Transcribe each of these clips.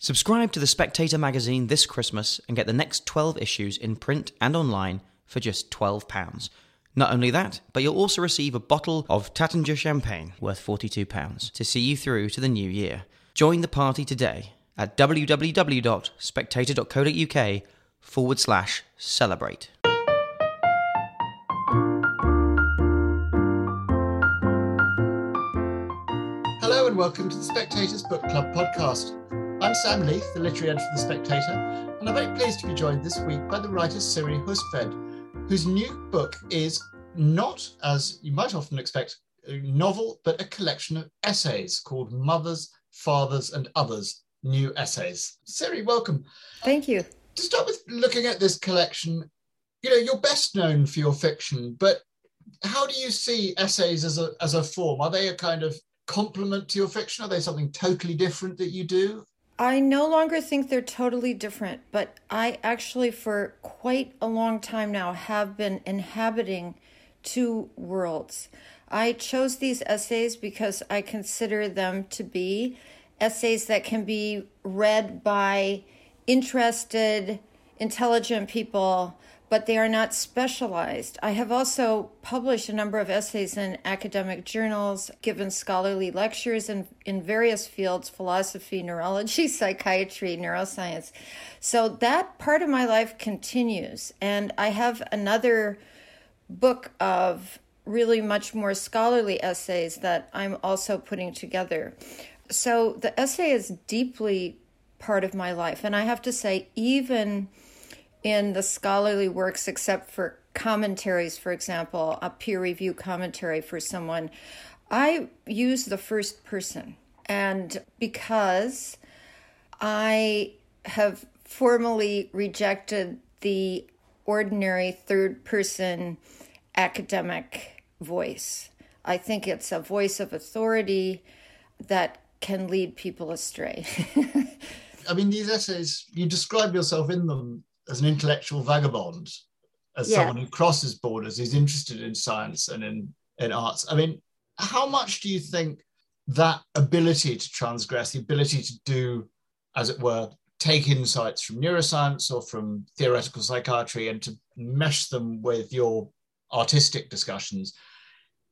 Subscribe to The Spectator magazine this Christmas and get the next 12 issues in print and online for just £12. Not only that, but you'll also receive a bottle of Taittinger champagne worth £42 to see you through to the new year. Join the party today at www.spectator.co.uk forward slash celebrate. Hello and welcome to the Spectators Book Club podcast. I'm Sam Leith, the literary editor of The Spectator, and I'm very pleased to be joined this week by the writer Siri Hustvedt, whose new book is not, as you might often expect, a novel, but a collection of essays called Mothers, Fathers, and Others New Essays. Siri, welcome. Thank you. To start with looking at this collection, you know, you're best known for your fiction, but how do you see essays as a as a form? Are they a kind of complement to your fiction? Are they something totally different that you do? I no longer think they're totally different, but I actually, for quite a long time now, have been inhabiting two worlds. I chose these essays because I consider them to be essays that can be read by interested, intelligent people but they are not specialized. I have also published a number of essays in academic journals, given scholarly lectures in, in various fields philosophy, neurology, psychiatry, neuroscience. So that part of my life continues. And I have another book of really much more scholarly essays that I'm also putting together. So the essay is deeply part of my life. And I have to say, even in the scholarly works except for commentaries, for example, a peer review commentary for someone, I use the first person. And because I have formally rejected the ordinary third person academic voice, I think it's a voice of authority that can lead people astray. I mean, these essays, you describe yourself in them as an intellectual vagabond, as yeah. someone who crosses borders, who's interested in science and in, in arts. I mean, how much do you think that ability to transgress, the ability to do, as it were, take insights from neuroscience or from theoretical psychiatry and to mesh them with your artistic discussions,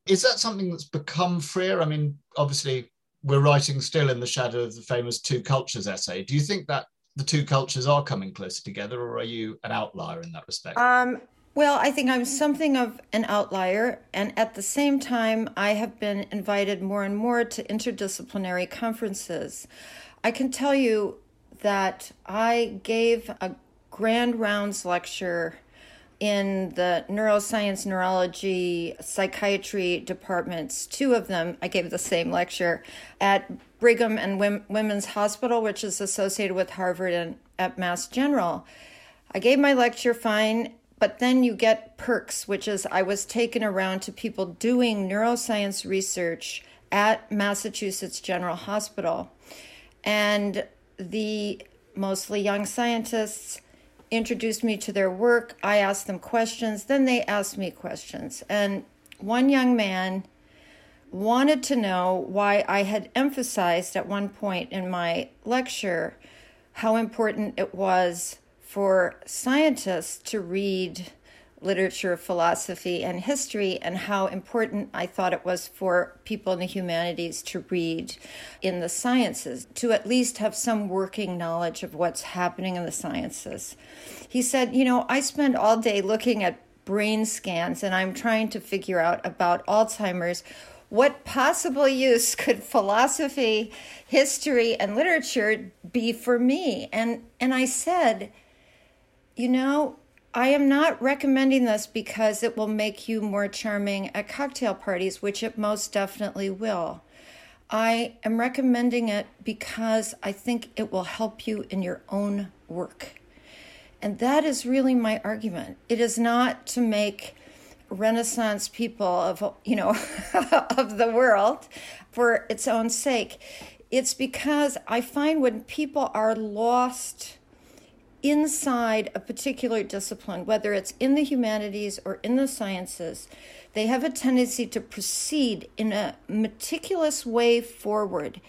is that something that's become freer? I mean, obviously, we're writing still in the shadow of the famous Two Cultures essay. Do you think that the two cultures are coming closer together, or are you an outlier in that respect? Um, well, I think I'm something of an outlier, and at the same time, I have been invited more and more to interdisciplinary conferences. I can tell you that I gave a grand rounds lecture in the neuroscience, neurology, psychiatry departments, two of them, I gave the same lecture at Brigham and Women's Hospital, which is associated with Harvard and at Mass General. I gave my lecture fine, but then you get perks, which is I was taken around to people doing neuroscience research at Massachusetts General Hospital. And the mostly young scientists introduced me to their work. I asked them questions, then they asked me questions. And one young man wanted to know why I had emphasized at one point in my lecture how important it was for scientists to read literature, philosophy, and history, and how important I thought it was for people in the humanities to read in the sciences, to at least have some working knowledge of what's happening in the sciences. He said, You know, I spend all day looking at brain scans and I'm trying to figure out about Alzheimer's. What possible use could philosophy, history, and literature be for me? And and I said, you know, I am not recommending this because it will make you more charming at cocktail parties, which it most definitely will. I am recommending it because I think it will help you in your own work. And that is really my argument. It is not to make renaissance people of you know of the world for its own sake. It's because I find when people are lost inside a particular discipline, whether it's in the humanities or in the sciences, they have a tendency to proceed in a meticulous way forward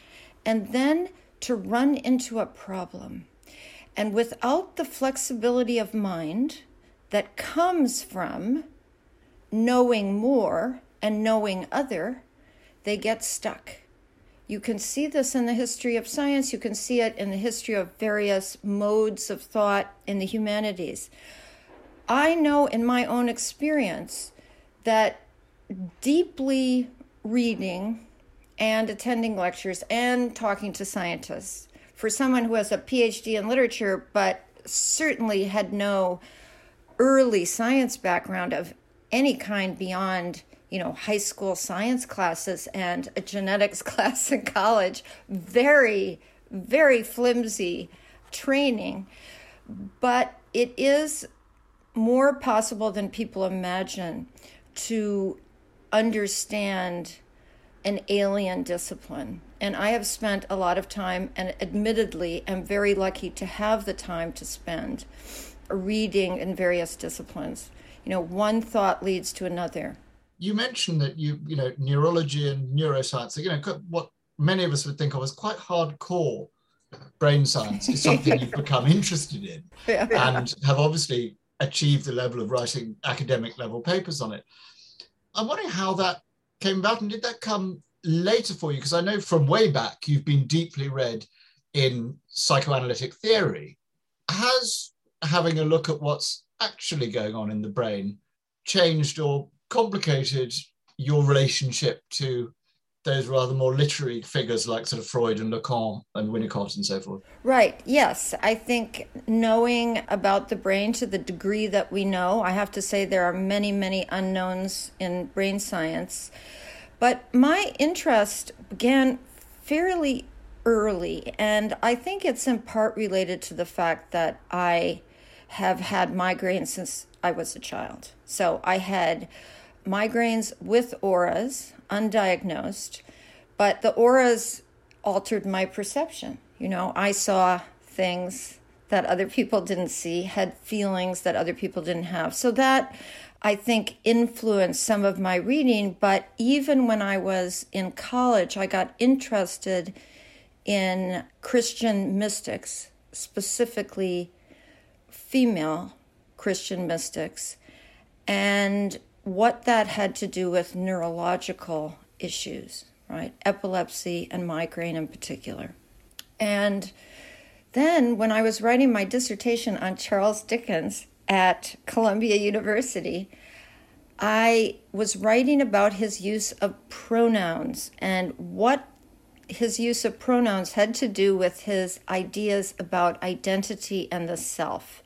and then to run into a problem. And without the flexibility of mind that comes from knowing more and knowing other, they get stuck. You can see this in the history of science, you can see it in the history of various modes of thought in the humanities. I know in my own experience that deeply reading and attending lectures and talking to scientists for someone who has a PhD in literature but certainly had no early science background of any kind beyond you know high school science classes and a genetics class in college very very flimsy training but it is more possible than people imagine to understand an alien discipline. And I have spent a lot of time, and admittedly, am very lucky to have the time to spend reading in various disciplines. You know, one thought leads to another. You mentioned that you, you know, neurology and neuroscience, you know, what many of us would think of as quite hardcore brain science is something you've become interested in yeah. and have obviously achieved the level of writing academic level papers on it. I'm wondering how that came about and did that come later for you? Because I know from way back you've been deeply read in psychoanalytic theory. Has having a look at what's actually going on in the brain changed or complicated your relationship to those rather more literary figures like sort of Freud and Lacan and Winnicott and so forth. Right. Yes. I think knowing about the brain to the degree that we know, I have to say there are many, many unknowns in brain science. But my interest began fairly early, and I think it's in part related to the fact that I have had migraines since I was a child. So I had migraines with auras undiagnosed, but the auras altered my perception. You know, I saw things that other people didn't see, had feelings that other people didn't have. So that I think influenced some of my reading. But even when I was in college, I got interested in Christian mystics, specifically female Christian mystics, and what that had to do with neurological issues, right? Epilepsy and migraine in particular. And then when I was writing my dissertation on Charles Dickens at Columbia University, I was writing about his use of pronouns and what his use of pronouns had to do with his ideas about identity and the self.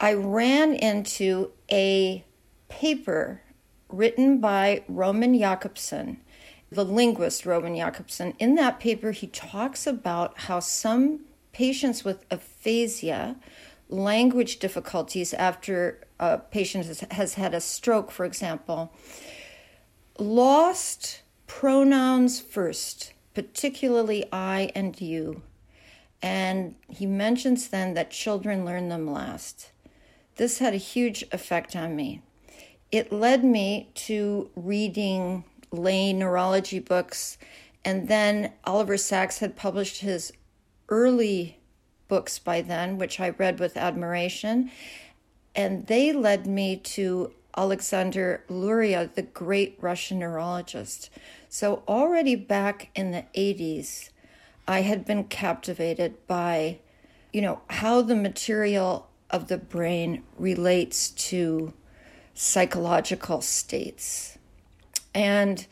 I ran into a paper written by Roman Jakobson, the linguist Roman Jakobson. In that paper, he talks about how some patients with aphasia, language difficulties after a patient has, has had a stroke, for example, lost pronouns first, particularly I and you. And he mentions then that children learn them last. This had a huge effect on me it led me to reading lay neurology books. And then Oliver Sacks had published his early books by then, which I read with admiration. And they led me to Alexander Luria, the great Russian neurologist. So already back in the 80s, I had been captivated by, you know, how the material of the brain relates to psychological states. And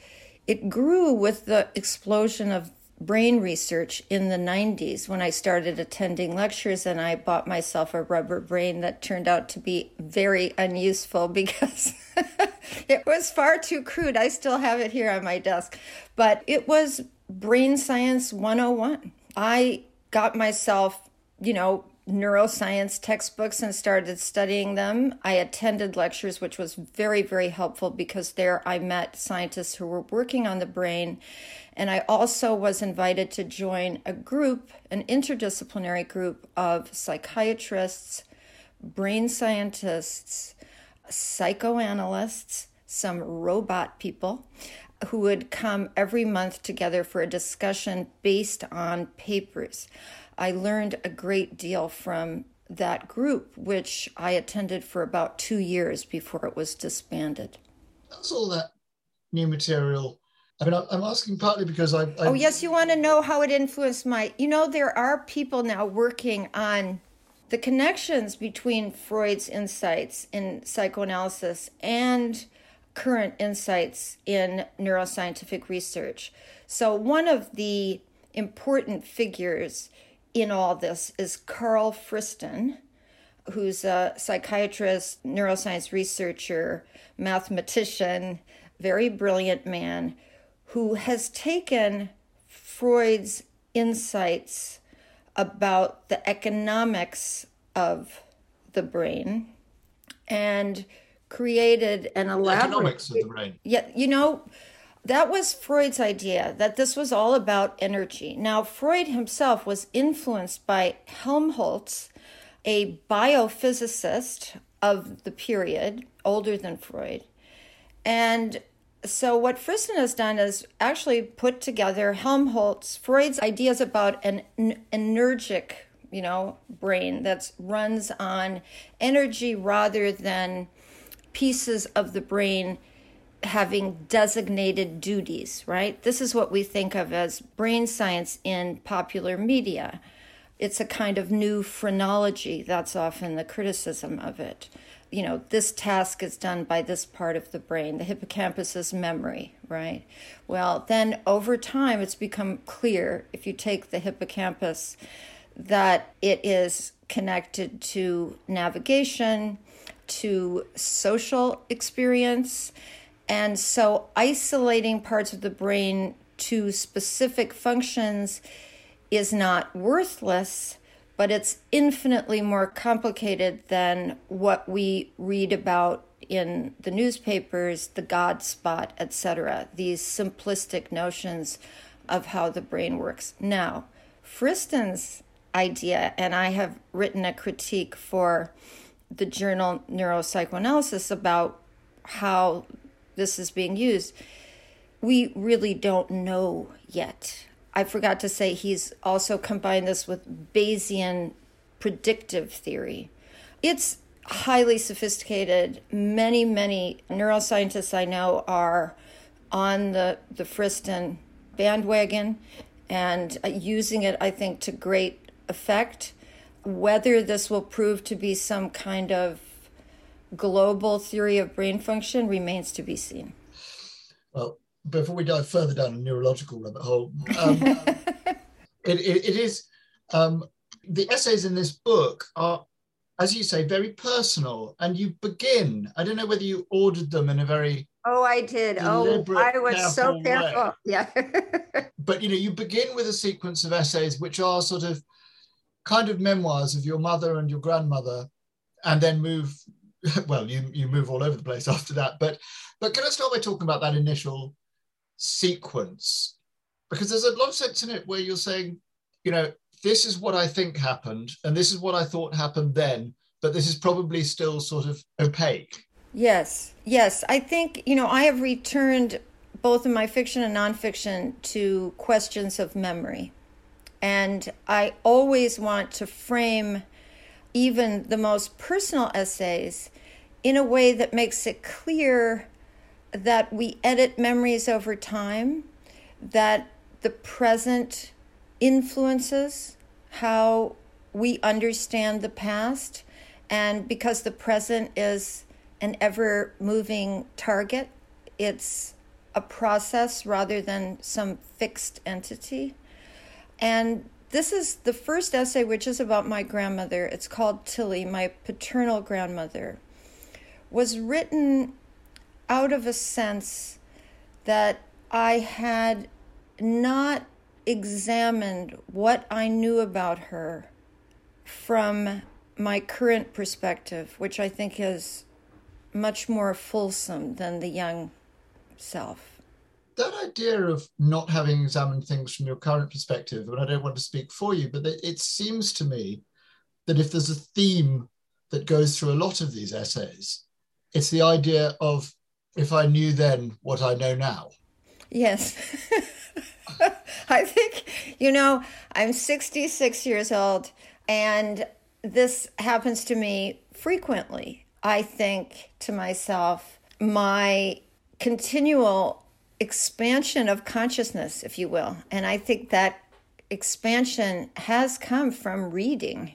it grew with the explosion of brain research in the 90s when I started attending lectures and I bought myself a rubber brain that turned out to be very unuseful because it was far too crude. I still have it here on my desk, but it was brain science 101. I got myself, you know, neuroscience textbooks and started studying them. I attended lectures, which was very, very helpful because there I met scientists who were working on the brain. And I also was invited to join a group, an interdisciplinary group of psychiatrists, brain scientists, psychoanalysts, some robot people, who would come every month together for a discussion based on papers. I learned a great deal from that group, which I attended for about two years before it was disbanded. That's all that new material. I mean, I'm asking partly because I. I oh, yes, you want to know how it influenced my. You know, there are people now working on the connections between Freud's insights in psychoanalysis and current insights in neuroscientific research. So, one of the important figures in all this is Karl Friston, who's a psychiatrist, neuroscience researcher, mathematician, very brilliant man, who has taken Freud's insights about the economics of the brain and created an elaborate economics of the brain. Yeah, you know, that was Freud's idea that this was all about energy. Now, Freud himself was influenced by Helmholtz, a biophysicist of the period, older than Freud. And so, what Friston has done is actually put together Helmholtz, Freud's ideas about an energic, you know, brain that runs on energy rather than pieces of the brain having designated duties, right? This is what we think of as brain science in popular media. It's a kind of new phrenology. That's often the criticism of it. You know, this task is done by this part of the brain. The hippocampus is memory, right? Well, then over time, it's become clear if you take the hippocampus that it is connected to navigation, to social experience, and so isolating parts of the brain to specific functions is not worthless, but it's infinitely more complicated than what we read about in the newspapers, the God spot, etc. These simplistic notions of how the brain works. Now, Friston's idea, and I have written a critique for the journal Neuropsychoanalysis about how this is being used, we really don't know yet. I forgot to say he's also combined this with Bayesian predictive theory. It's highly sophisticated. Many, many neuroscientists I know are on the, the Friston bandwagon and uh, using it, I think, to great effect. Whether this will prove to be some kind of global theory of brain function remains to be seen. Well, before we dive further down a neurological rabbit hole, um, it, it, it is um, the essays in this book are, as you say, very personal, and you begin. I don't know whether you ordered them in a very Oh, I did. Oh, I was so careful. Way. Yeah. but you know, you begin with a sequence of essays which are sort of kind of memoirs of your mother and your grandmother, and then move well, you you move all over the place after that. But but can I start by talking about that initial sequence? Because there's a lot of sense in it where you're saying, you know, this is what I think happened, and this is what I thought happened then, but this is probably still sort of opaque. Yes, yes. I think, you know, I have returned both in my fiction and nonfiction to questions of memory. And I always want to frame even the most personal essays in a way that makes it clear that we edit memories over time, that the present influences how we understand the past, and because the present is an ever moving target, it's a process rather than some fixed entity. And this is the first essay, which is about my grandmother. It's called Tilly, my paternal grandmother. Was written out of a sense that I had not examined what I knew about her from my current perspective, which I think is much more fulsome than the young self that idea of not having examined things from your current perspective, and I don't want to speak for you, but it seems to me that if there's a theme that goes through a lot of these essays, it's the idea of if I knew then what I know now. Yes. I think, you know, I'm 66 years old, and this happens to me frequently. I think to myself, my continual expansion of consciousness, if you will. And I think that expansion has come from reading.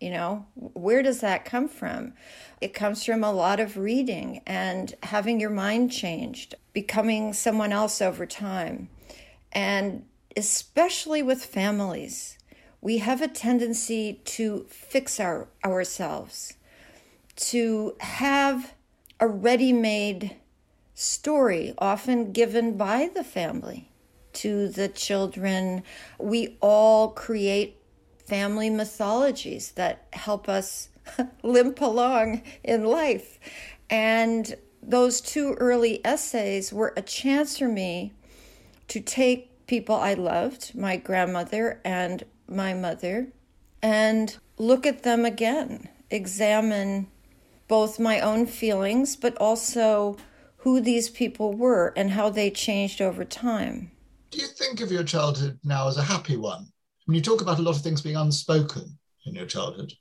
You know, where does that come from? It comes from a lot of reading and having your mind changed, becoming someone else over time. And especially with families, we have a tendency to fix our, ourselves, to have a ready made story, often given by the family to the children. We all create family mythologies that help us limp along in life. And those two early essays were a chance for me to take people I loved, my grandmother and my mother, and look at them again, examine both my own feelings, but also who these people were and how they changed over time. Do you think of your childhood now as a happy one? When you talk about a lot of things being unspoken in your childhood.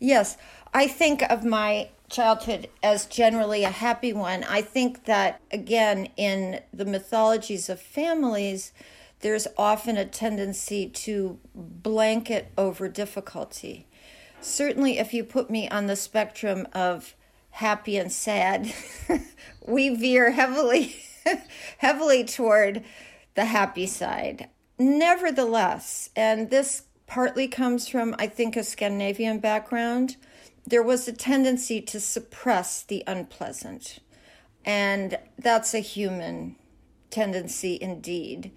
Yes, I think of my childhood as generally a happy one. I think that, again, in the mythologies of families, there's often a tendency to blanket over difficulty. Certainly, if you put me on the spectrum of happy and sad, we veer heavily, heavily toward the happy side. Nevertheless, and this partly comes from, I think, a Scandinavian background, there was a tendency to suppress the unpleasant. And that's a human tendency indeed.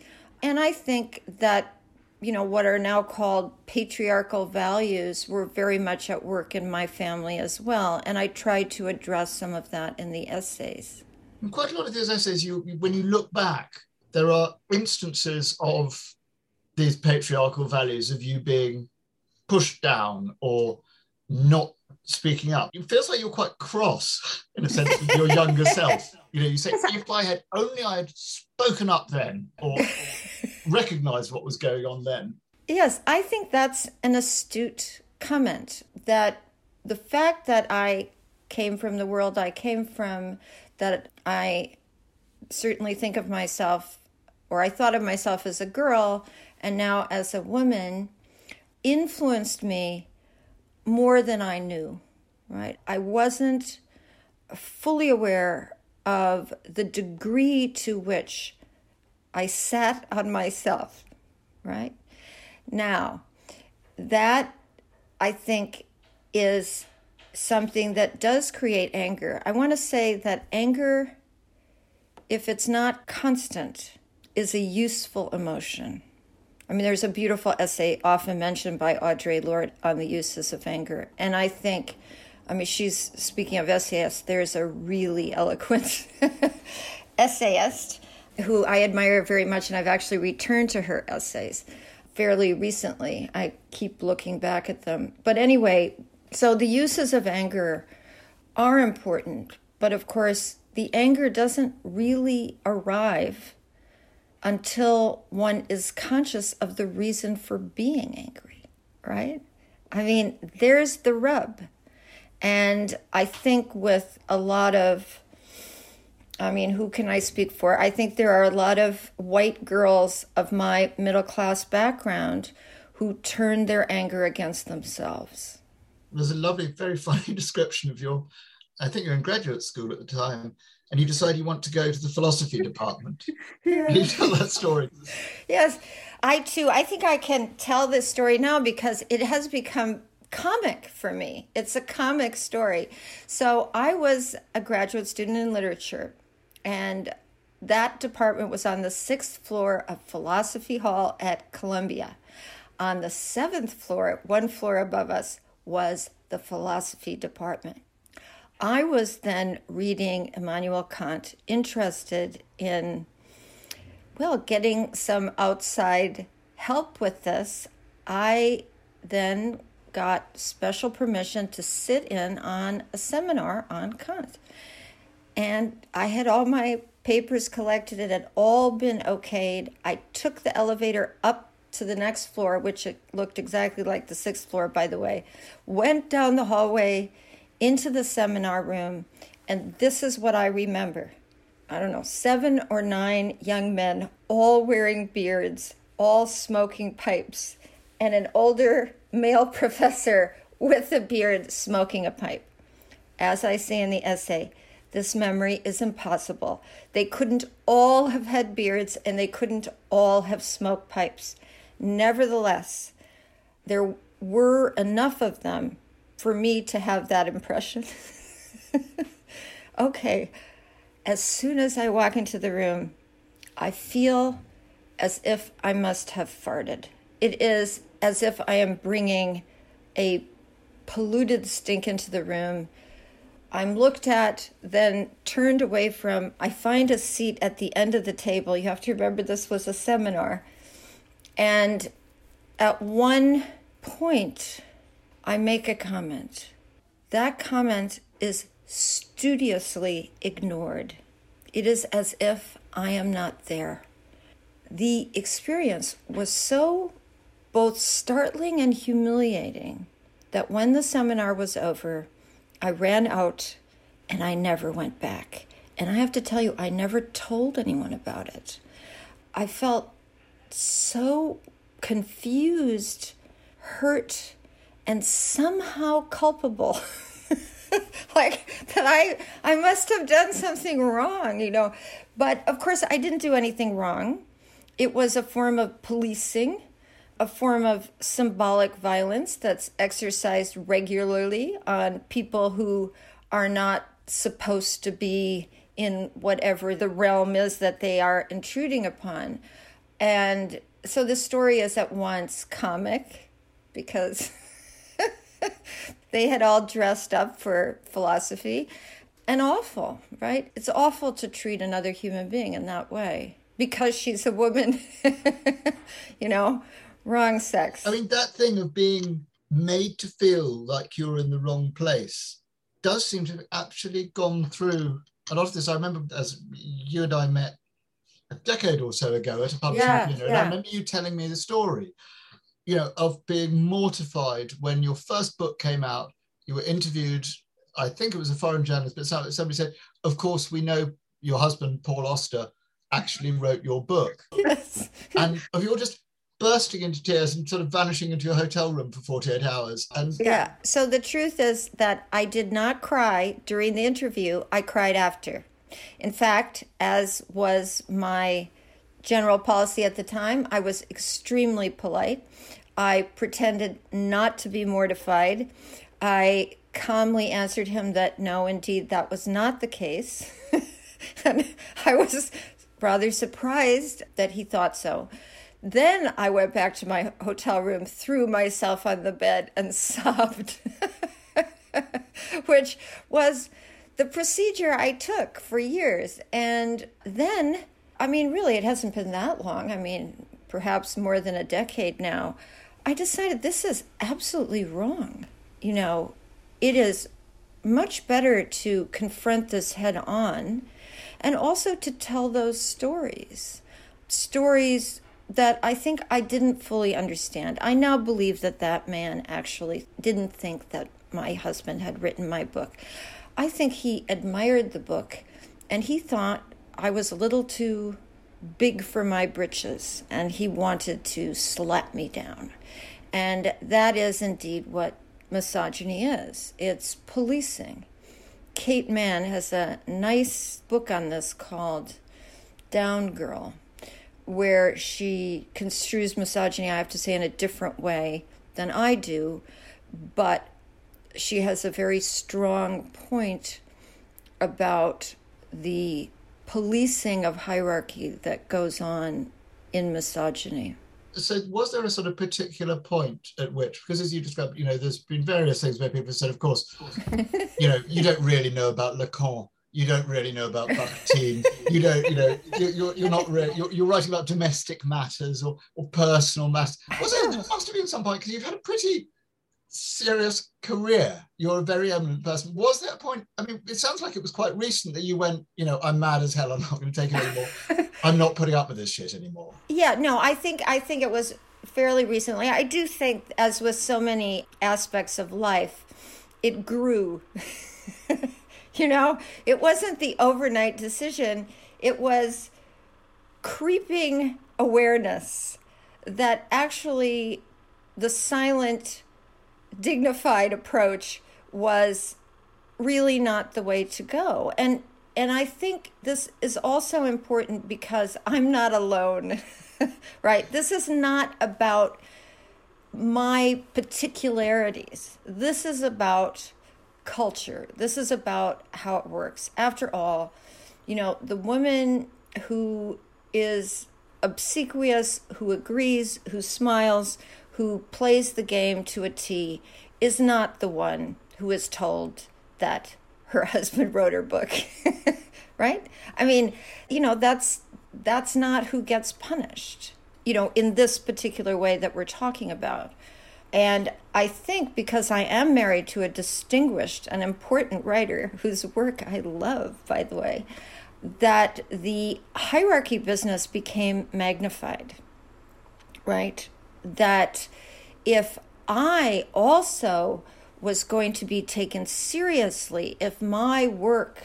And I think that you know, what are now called patriarchal values were very much at work in my family as well. And I tried to address some of that in the essays. Quite a lot of these essays, you when you look back, there are instances of these patriarchal values of you being pushed down or not speaking up. It feels like you're quite cross in a sense with your younger self. You know, you say, if I had only I had spoken up then, or recognize what was going on then. Yes, I think that's an astute comment that the fact that I came from the world I came from, that I certainly think of myself, or I thought of myself as a girl, and now as a woman, influenced me more than I knew, right? I wasn't fully aware of the degree to which I sat on myself, right? Now, that I think is something that does create anger. I want to say that anger, if it's not constant, is a useful emotion. I mean, there's a beautiful essay often mentioned by Audre Lorde on the uses of anger. And I think, I mean, she's speaking of essayists, there's a really eloquent essayist who I admire very much, and I've actually returned to her essays fairly recently. I keep looking back at them. But anyway, so the uses of anger are important, but of course, the anger doesn't really arrive until one is conscious of the reason for being angry, right? I mean, there's the rub. And I think with a lot of I mean, who can I speak for? I think there are a lot of white girls of my middle class background who turn their anger against themselves. There's a lovely, very funny description of your, I think you're in graduate school at the time, and you decide you want to go to the philosophy department. yeah. Can you tell that story? Yes, I too, I think I can tell this story now because it has become comic for me. It's a comic story. So I was a graduate student in literature and that department was on the sixth floor of Philosophy Hall at Columbia. On the seventh floor, one floor above us, was the philosophy department. I was then reading Immanuel Kant, interested in, well, getting some outside help with this. I then got special permission to sit in on a seminar on Kant. And I had all my papers collected. It had all been okayed. I took the elevator up to the next floor, which it looked exactly like the sixth floor, by the way, went down the hallway into the seminar room, and this is what I remember. I don't know, seven or nine young men, all wearing beards, all smoking pipes, and an older male professor with a beard smoking a pipe. As I say in the essay, this memory is impossible. They couldn't all have had beards and they couldn't all have smoked pipes. Nevertheless, there were enough of them for me to have that impression. okay, as soon as I walk into the room, I feel as if I must have farted. It is as if I am bringing a polluted stink into the room. I'm looked at, then turned away from. I find a seat at the end of the table. You have to remember this was a seminar. And at one point, I make a comment. That comment is studiously ignored. It is as if I am not there. The experience was so both startling and humiliating that when the seminar was over, I ran out and I never went back. And I have to tell you, I never told anyone about it. I felt so confused, hurt, and somehow culpable. like that I I must have done something wrong, you know. But of course I didn't do anything wrong. It was a form of policing, a form of symbolic violence that's exercised regularly on people who are not supposed to be in whatever the realm is that they are intruding upon. And so the story is at once comic because they had all dressed up for philosophy and awful, right? It's awful to treat another human being in that way because she's a woman, you know, wrong sex. I mean, that thing of being made to feel like you're in the wrong place does seem to have actually gone through a lot of this. I remember as you and I met a decade or so ago at a publishing yeah, dinner, yeah. and I remember you telling me the story, you know, of being mortified when your first book came out. You were interviewed. I think it was a foreign journalist, but somebody said, "Of course, we know your husband, Paul Auster, actually wrote your book." Yes. and of your just bursting into tears and sort of vanishing into your hotel room for 48 hours. And yeah. So the truth is that I did not cry during the interview. I cried after. In fact, as was my general policy at the time, I was extremely polite. I pretended not to be mortified. I calmly answered him that no, indeed, that was not the case. and I was rather surprised that he thought so. Then I went back to my hotel room, threw myself on the bed, and sobbed, which was the procedure I took for years. And then, I mean, really, it hasn't been that long. I mean, perhaps more than a decade now. I decided this is absolutely wrong. You know, it is much better to confront this head on and also to tell those stories. Stories that I think I didn't fully understand. I now believe that that man actually didn't think that my husband had written my book. I think he admired the book and he thought I was a little too big for my britches and he wanted to slap me down. And that is indeed what misogyny is it's policing. Kate Manne has a nice book on this called Down Girl where she construes misogyny, I have to say, in a different way than I do, but she has a very strong point about the policing of hierarchy that goes on in misogyny. So, was there a sort of particular point at which, because as you described, you know, there's been various things where people said, of course, you know, you don't really know about Lacan you don't really know about Bakhtin. you don't, you know, you're, you're not really, you're, you're writing about domestic matters or, or personal matters. Was there, there must have been some point because you've had a pretty serious career. You're a very eminent person. Was there a point? I mean, it sounds like it was quite recent that you went, you know, I'm mad as hell. I'm not going to take it anymore. I'm not putting up with this shit anymore. Yeah, no, I think I think it was fairly recently. I do think, as with so many aspects of life, it grew. you know, it wasn't the overnight decision. It was creeping awareness that actually the silent, dignified approach was really not the way to go. And and I think this is also important because I'm not alone. right? This is not about my particularities. This is about culture. This is about how it works. After all, you know, the woman who is obsequious, who agrees, who smiles, who plays the game to a T, is not the one who is told that her husband wrote her book. right? I mean, you know, that's that's not who gets punished. You know, in this particular way that we're talking about. And I think because I am married to a distinguished and important writer whose work I love, by the way, that the hierarchy business became magnified, right? That if I also was going to be taken seriously, if my work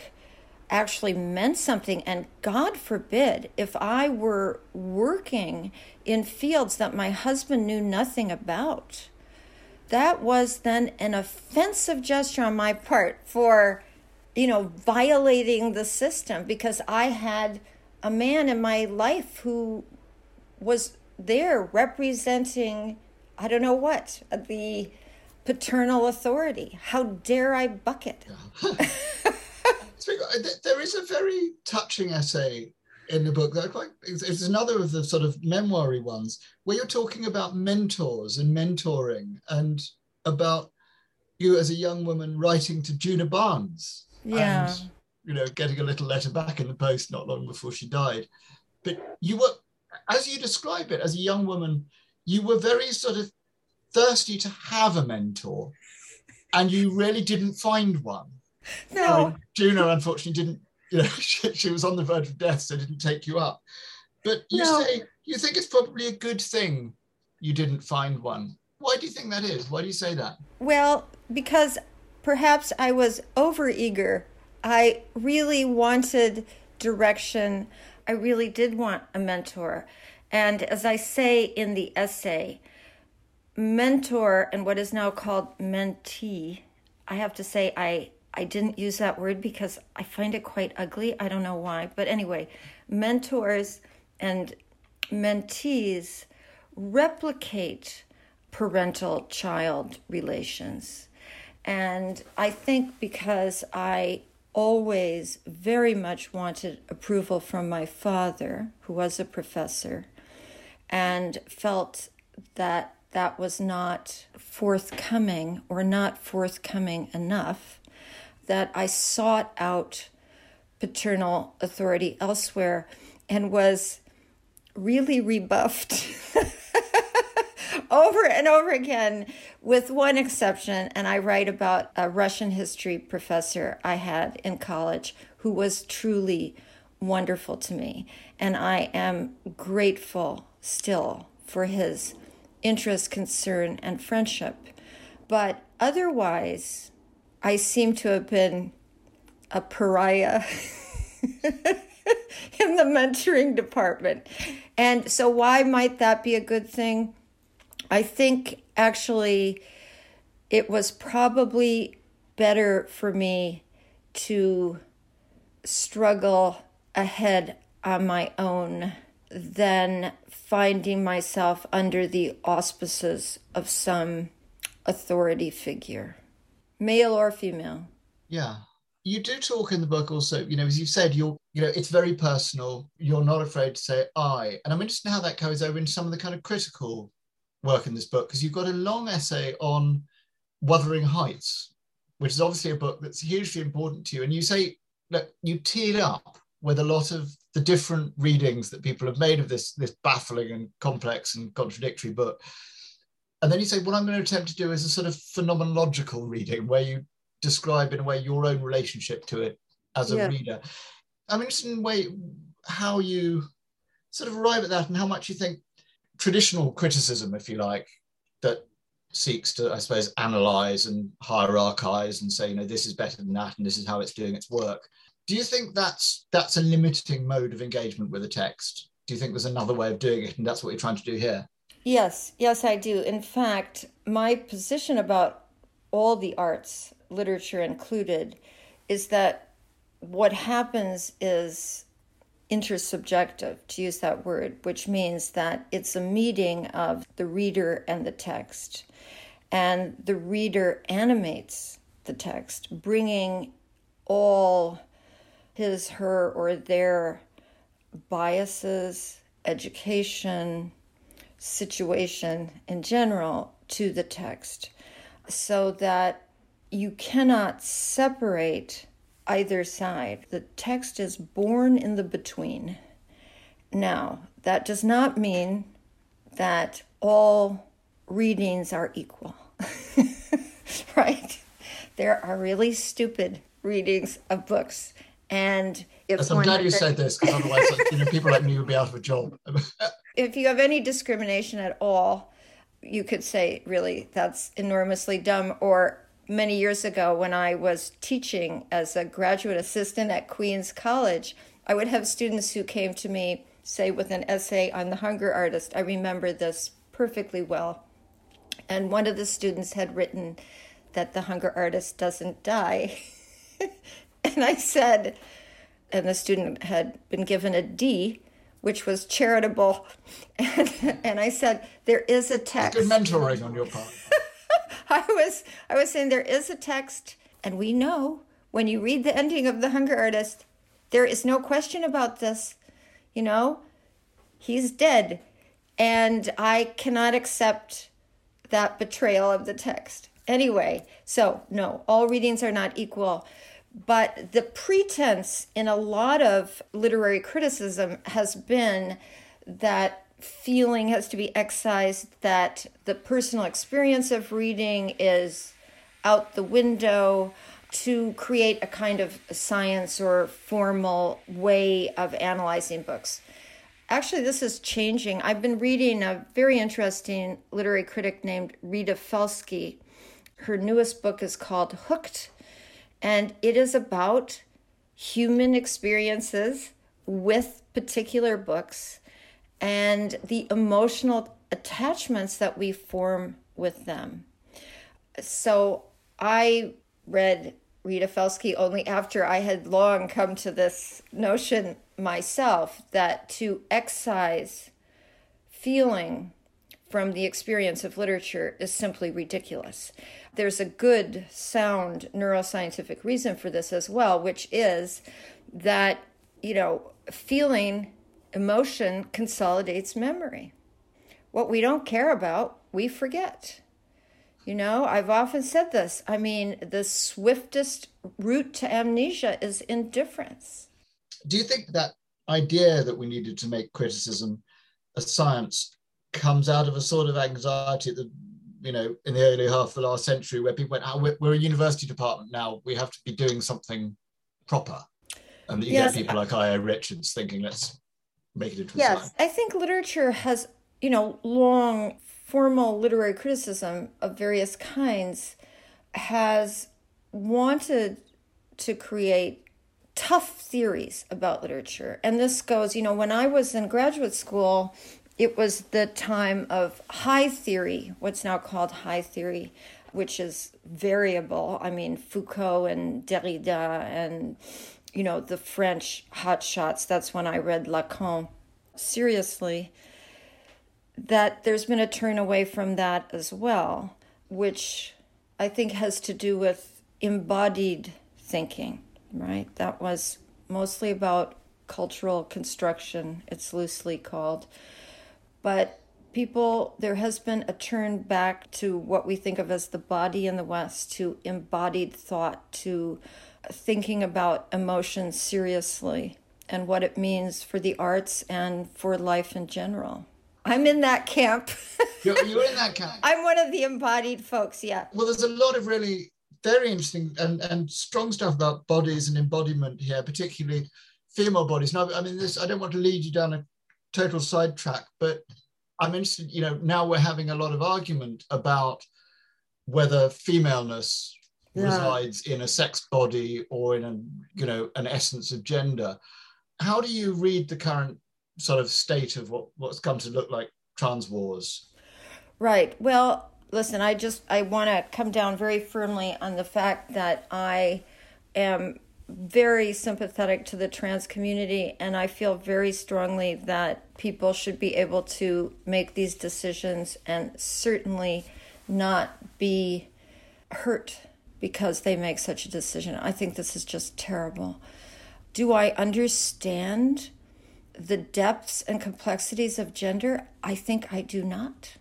actually meant something, and God forbid, if I were working in fields that my husband knew nothing about, that was then an offensive gesture on my part for you know, violating the system because I had a man in my life who was there representing, I don't know what, the paternal authority. How dare I bucket? Uh, there is a very touching essay in the book that quite it's another of the sort of memoiry ones where you're talking about mentors and mentoring and about you as a young woman writing to Djuna Barnes yeah. and you know getting a little letter back in the post not long before she died. But you were as you describe it as a young woman you were very sort of thirsty to have a mentor and you really didn't find one. No. I mean, Djuna unfortunately didn't you know she, she, was on the verge of death so didn't take you up but you no. say you think it's probably a good thing you didn't find one why do you think that is why do you say that well because perhaps I was overeager. I really wanted direction. I really did want a mentor. And as I say in the essay, mentor and what is now called mentee, I have to say I I didn't use that word because I find it quite ugly. I don't know why. But anyway, mentors and mentees replicate parental child relations. And I think because I always very much wanted approval from my father, who was a professor, and felt that that was not forthcoming or not forthcoming enough, that I sought out paternal authority elsewhere and was really rebuffed. over and over again, with one exception. And I write about a Russian history professor I had in college who was truly wonderful to me. And I am grateful still for his interest, concern, and friendship. But otherwise, I seem to have been a pariah in the mentoring department. And so, why might that be a good thing? I think actually it was probably better for me to struggle ahead on my own than finding myself under the auspices of some authority figure, male or female. Yeah. You do talk in the book also, you know, as you said, you're, you know, it's very personal. You're not afraid to say I. And I'm interested in how that goes over in some of the kind of critical work in this book because you've got a long essay on Wuthering Heights, which is obviously a book that's hugely important to you. And you say look, you teed up with a lot of the different readings that people have made of this, this baffling and complex and contradictory book. And then you say, what I'm going to attempt to do is a sort of phenomenological reading where you describe in a way your own relationship to it as a yeah. reader. I'm interested in way how you sort of arrive at that and how much you think traditional criticism, if you like, that seeks to, I suppose, analyze and hierarchize and say, you know, this is better than that and this is how it's doing its work. Do you think that's that's a limiting mode of engagement with a text? Do you think there's another way of doing it and that's what you're trying to do here? Yes, yes, I do. In fact, my position about all the arts, literature included, is that what happens is intersubjective, to use that word, which means that it's a meeting of the reader and the text. And the reader animates the text, bringing all his, her, or their biases, education, situation in general to the text so that you cannot separate either side. The text is born in the between. Now, that does not mean that all readings are equal, right? There are really stupid readings of books. And if yes, I'm glad you said this because otherwise, you know, people like me would be out of a job. if you have any discrimination at all, you could say, really, that's enormously dumb, or many years ago when I was teaching as a graduate assistant at Queens College, I would have students who came to me, say, with an essay on the hunger artist. I remember this perfectly well. And one of the students had written that the hunger artist doesn't die. and I said, and the student had been given a D, which was charitable. And, and I said, there is a text. Good mentoring on your part. I was I was saying there is a text, and we know when you read the ending of The Hunger Artist, there is no question about this. You know, he's dead, and I cannot accept that betrayal of the text. Anyway, so no, all readings are not equal. But the pretense in a lot of literary criticism has been that feeling has to be excised, that the personal experience of reading is out the window to create a kind of science or formal way of analyzing books. Actually, this is changing. I've been reading a very interesting literary critic named Rita Felski. Her newest book is called Hooked, and it is about human experiences with particular books and the emotional attachments that we form with them. So I read Rita Felski only after I had long come to this notion myself that to excise feeling from the experience of literature is simply ridiculous. There's a good, sound neuroscientific reason for this as well, which is that, you know, feeling emotion consolidates memory. What we don't care about, we forget. You know, I've often said this. I mean, the swiftest route to amnesia is indifference. Do you think that idea that we needed to make criticism a science comes out of a sort of anxiety that, you know, in the early half of the last century where people went, oh, we're, we're a university department now, we have to be doing something proper. And you yes. get people like I.A. Richards thinking, let's make it into yes i think literature has you know long formal literary criticism of various kinds has wanted to create tough theories about literature and this goes you know when i was in graduate school it was the time of high theory what's now called high theory which is variable i mean foucault and derrida and you know, the French hotshots. That's when I read Lacan seriously. That there's been a turn away from that as well, which I think has to do with embodied thinking, right? That was mostly about cultural construction, it's loosely called. But people, there has been a turn back to what we think of as the body in the West, to embodied thought, to thinking about emotion seriously and what it means for the arts and for life in general. I'm in that camp. you're, you're in that camp. I'm one of the embodied folks, yeah. Well, there's a lot of really very interesting and, and strong stuff about bodies and embodiment here, particularly female bodies. Now, I mean, this I don't want to lead you down a total sidetrack, but I'm interested, you know, now we're having a lot of argument about whether femaleness yeah. resides in a sex body or in a, you know, an essence of gender. How do you read the current sort of state of what, what's come to look like trans wars? Right. Well, listen, I just I want to come down very firmly on the fact that I am very sympathetic to the trans community and I feel very strongly that people should be able to make these decisions and certainly not be hurt because they make such a decision. I think this is just terrible. Do I understand the depths and complexities of gender? I think I do not.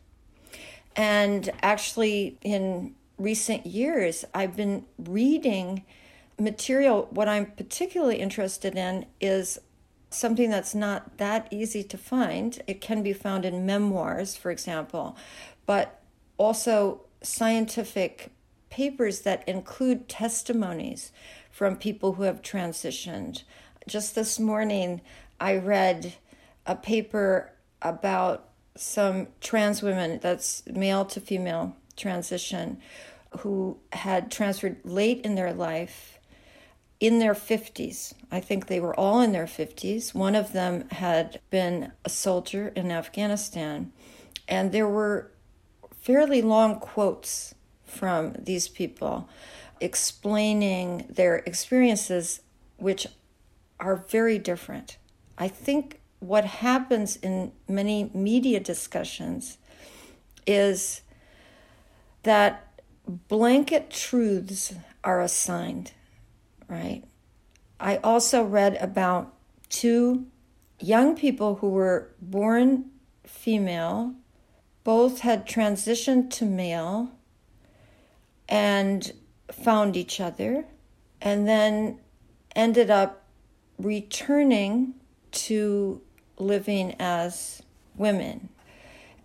And actually, in recent years, I've been reading material. What I'm particularly interested in is something that's not that easy to find. It can be found in memoirs, for example, but also scientific papers that include testimonies from people who have transitioned. Just this morning, I read a paper about some trans women, that's male to female transition, who had transferred late in their life, in their 50s. I think they were all in their 50s. One of them had been a soldier in Afghanistan. And there were fairly long quotes from these people explaining their experiences, which are very different. I think what happens in many media discussions is that blanket truths are assigned, right? I also read about two young people who were born female, both had transitioned to male and found each other, and then ended up returning to living as women.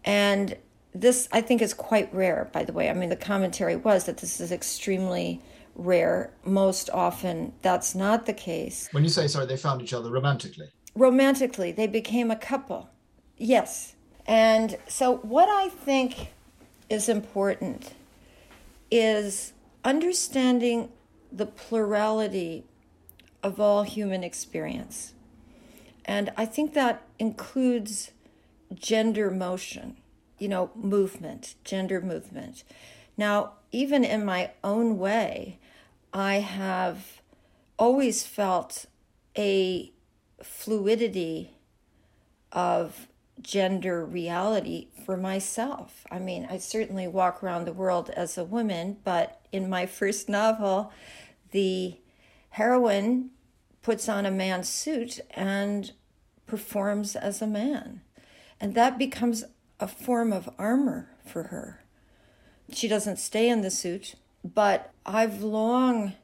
And this, I think, is quite rare, by the way. I mean, the commentary was that this is extremely rare. Most often, that's not the case. When you say, sorry, they found each other romantically? Romantically, they became a couple. Yes. And so, what I think is important is understanding the plurality of all human experience. And I think that includes gender motion, you know, movement, gender movement. Now, even in my own way, I have always felt a fluidity of gender reality for myself. I mean, I certainly walk around the world as a woman, but in my first novel, the heroine puts on a man's suit and performs as a man. And that becomes a form of armor for her. She doesn't stay in the suit, but I've long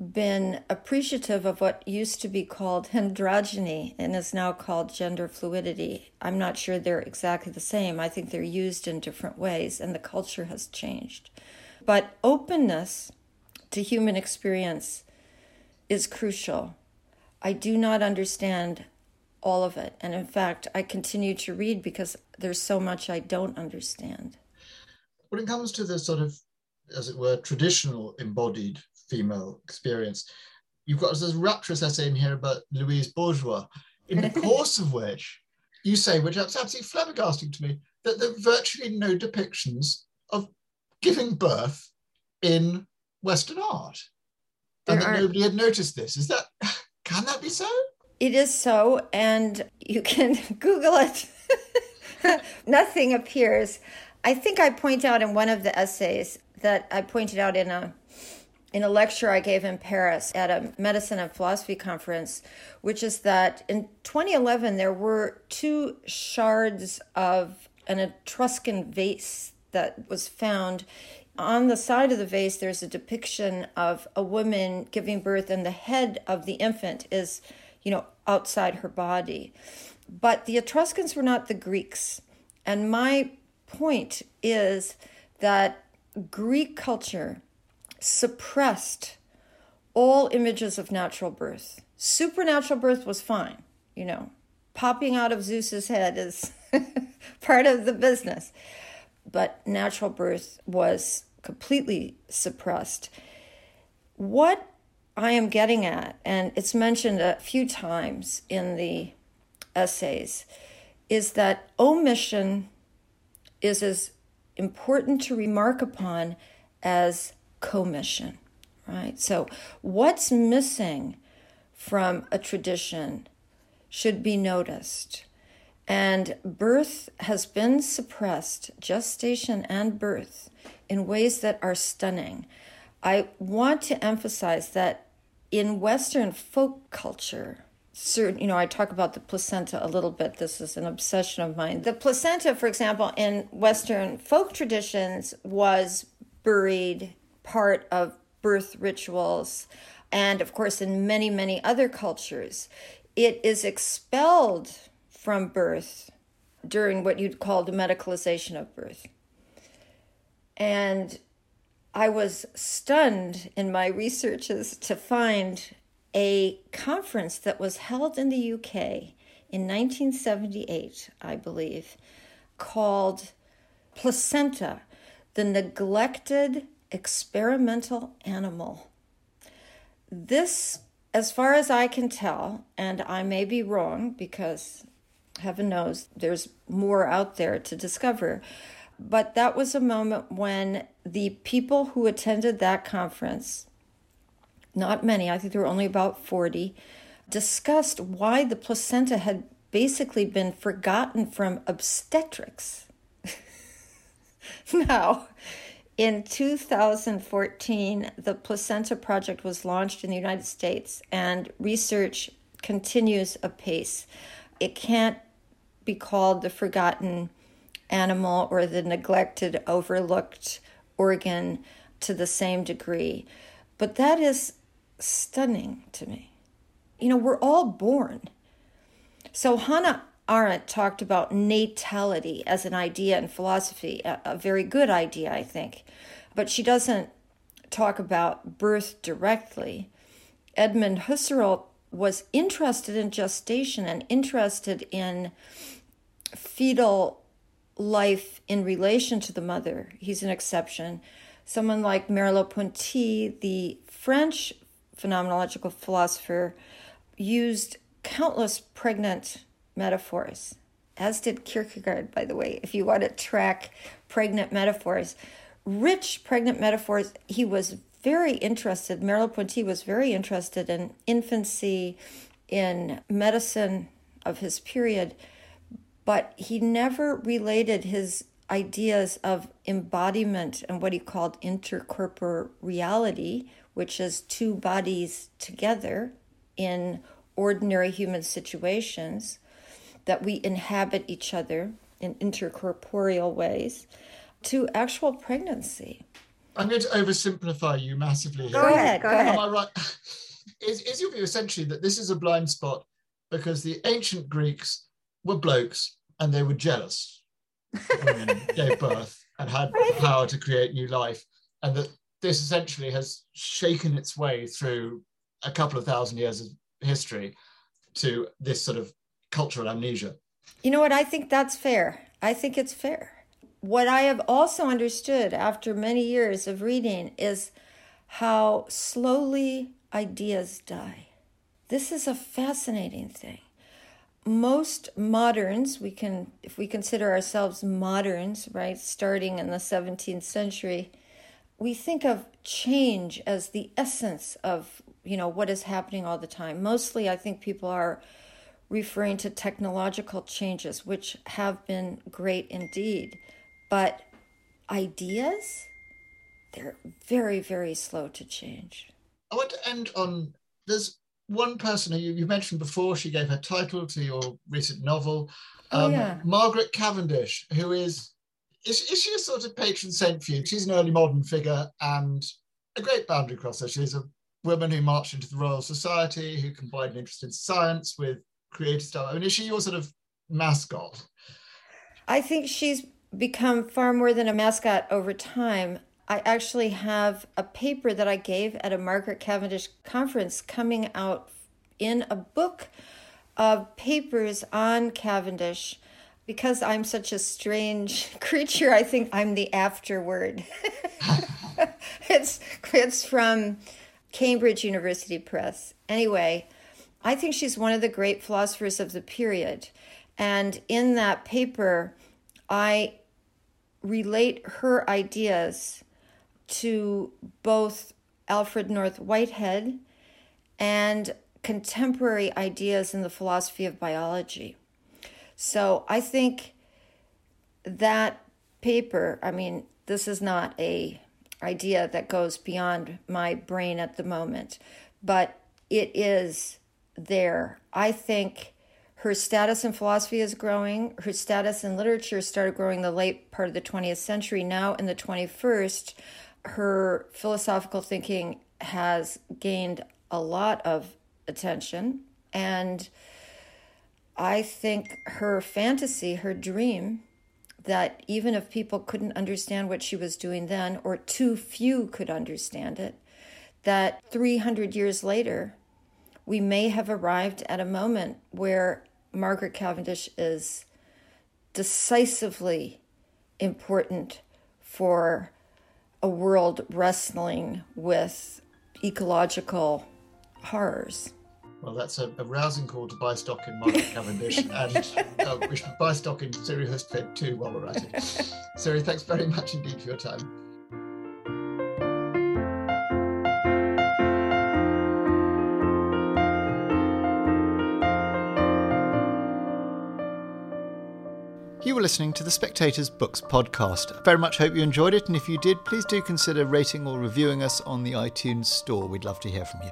been appreciative of what used to be called androgyny and is now called gender fluidity. I'm not sure they're exactly the same. I think they're used in different ways, and the culture has changed. But openness to human experience is crucial. I do not understand all of it. And in fact, I continue to read because there's so much I don't understand. When it comes to the sort of, as it were, traditional embodied female experience, you've got this rapturous essay in here about Louise Bourgeois, in the course of which you say, which is absolutely flabbergasting to me, that there are virtually no depictions of giving birth in Western art. There and that are... nobody had noticed this. Is that, can that be so? It is so, and you can Google it. Nothing appears. I think I point out in one of the essays that I pointed out in a in a lecture I gave in Paris at a medicine and philosophy conference, which is that in 2011 there were two shards of an Etruscan vase that was found. On the side of the vase, there's a depiction of a woman giving birth, and the head of the infant is you know, outside her body. But the Etruscans were not the Greeks. And my point is that Greek culture suppressed all images of natural birth. Supernatural birth was fine, you know. Popping out of Zeus's head is part of the business. But natural birth was completely suppressed. What I am getting at, and it's mentioned a few times in the essays, is that omission is as important to remark upon as commission, right? So, what's missing from a tradition should be noticed. And birth has been suppressed, gestation and birth, in ways that are stunning. I want to emphasize that in Western folk culture, certain, you know, I talk about the placenta a little bit. This is an obsession of mine. The placenta, for example, in Western folk traditions was buried part of birth rituals. And of course, in many, many other cultures, it is expelled from birth during what you'd call the medicalization of birth. And I was stunned in my researches to find a conference that was held in the UK in 1978, I believe, called Placenta, the Neglected Experimental Animal. This, as far as I can tell, and I may be wrong because heaven knows there's more out there to discover, but that was a moment when the people who attended that conference, not many, I think there were only about 40, discussed why the placenta had basically been forgotten from obstetrics. now, in 2014, the Placenta Project was launched in the United States, and research continues apace. It can't be called the forgotten animal or the neglected, overlooked organ to the same degree. But that is stunning to me. You know, we're all born. So Hannah Arendt talked about natality as an idea in philosophy, a, a very good idea, I think. But she doesn't talk about birth directly. Edmund Husserl was interested in gestation and interested in fetal life in relation to the mother. He's an exception. Someone like Merleau-Ponty, the French phenomenological philosopher, used countless pregnant metaphors, as did Kierkegaard, by the way, if you want to track pregnant metaphors. Rich pregnant metaphors, he was very interested, Merleau-Ponty was very interested in infancy, in medicine of his period, but he never related his ideas of embodiment and what he called intercorporeality, which is two bodies together in ordinary human situations, that we inhabit each other in intercorporeal ways, to actual pregnancy. I'm going to oversimplify you massively here. Go ahead. Go ahead. Am I right? Is, is your view essentially that this is a blind spot because the ancient Greeks were blokes and they were jealous women gave birth and had the power to create new life, and that this essentially has shaken its way through a couple of thousand years of history to this sort of cultural amnesia. You know what? I think that's fair. I think it's fair. What I have also understood after many years of reading is how slowly ideas die. This is a fascinating thing most moderns, we can, if we consider ourselves moderns, right, starting in the 17th century, we think of change as the essence of, you know, what is happening all the time. Mostly, I think people are referring to technological changes, which have been great indeed. But ideas, they're very, very slow to change. I want to end on there's one person who you, you, mentioned before, she gave her title to your recent novel, oh, um, yeah. Margaret Cavendish, who is, is, is she a sort of patron saint for you? She's an early modern figure and a great boundary crosser. She's a woman who marched into the Royal Society, who combined an interest in science with creative stuff. I mean, is she your sort of mascot? I think she's become far more than a mascot over time. I actually have a paper that I gave at a Margaret Cavendish conference coming out in a book of papers on Cavendish. Because I'm such a strange creature, I think I'm the afterword. it's it's from Cambridge University Press. Anyway, I think she's one of the great philosophers of the period. And in that paper, I relate her ideas to both Alfred North Whitehead and contemporary ideas in the philosophy of biology. So I think that paper, I mean, this is not a idea that goes beyond my brain at the moment, but it is there. I think her status in philosophy is growing. Her status in literature started growing in the late part of the 20th century. Now, in the 21st, her philosophical thinking has gained a lot of attention. And I think her fantasy, her dream, that even if people couldn't understand what she was doing then, or too few could understand it, that 300 years later, we may have arrived at a moment where Margaret Cavendish is decisively important for a world wrestling with ecological horrors. Well, that's a, a, rousing call to buy stock in Margaret Cavendish, and uh, we should buy stock in Siri Hustvedt too while we're at it. Siri, thanks very much indeed for your time. You were listening to the Spectator's Books podcast. Very much hope you enjoyed it, and if you did, please do consider rating or reviewing us on the iTunes Store. We'd love to hear from you.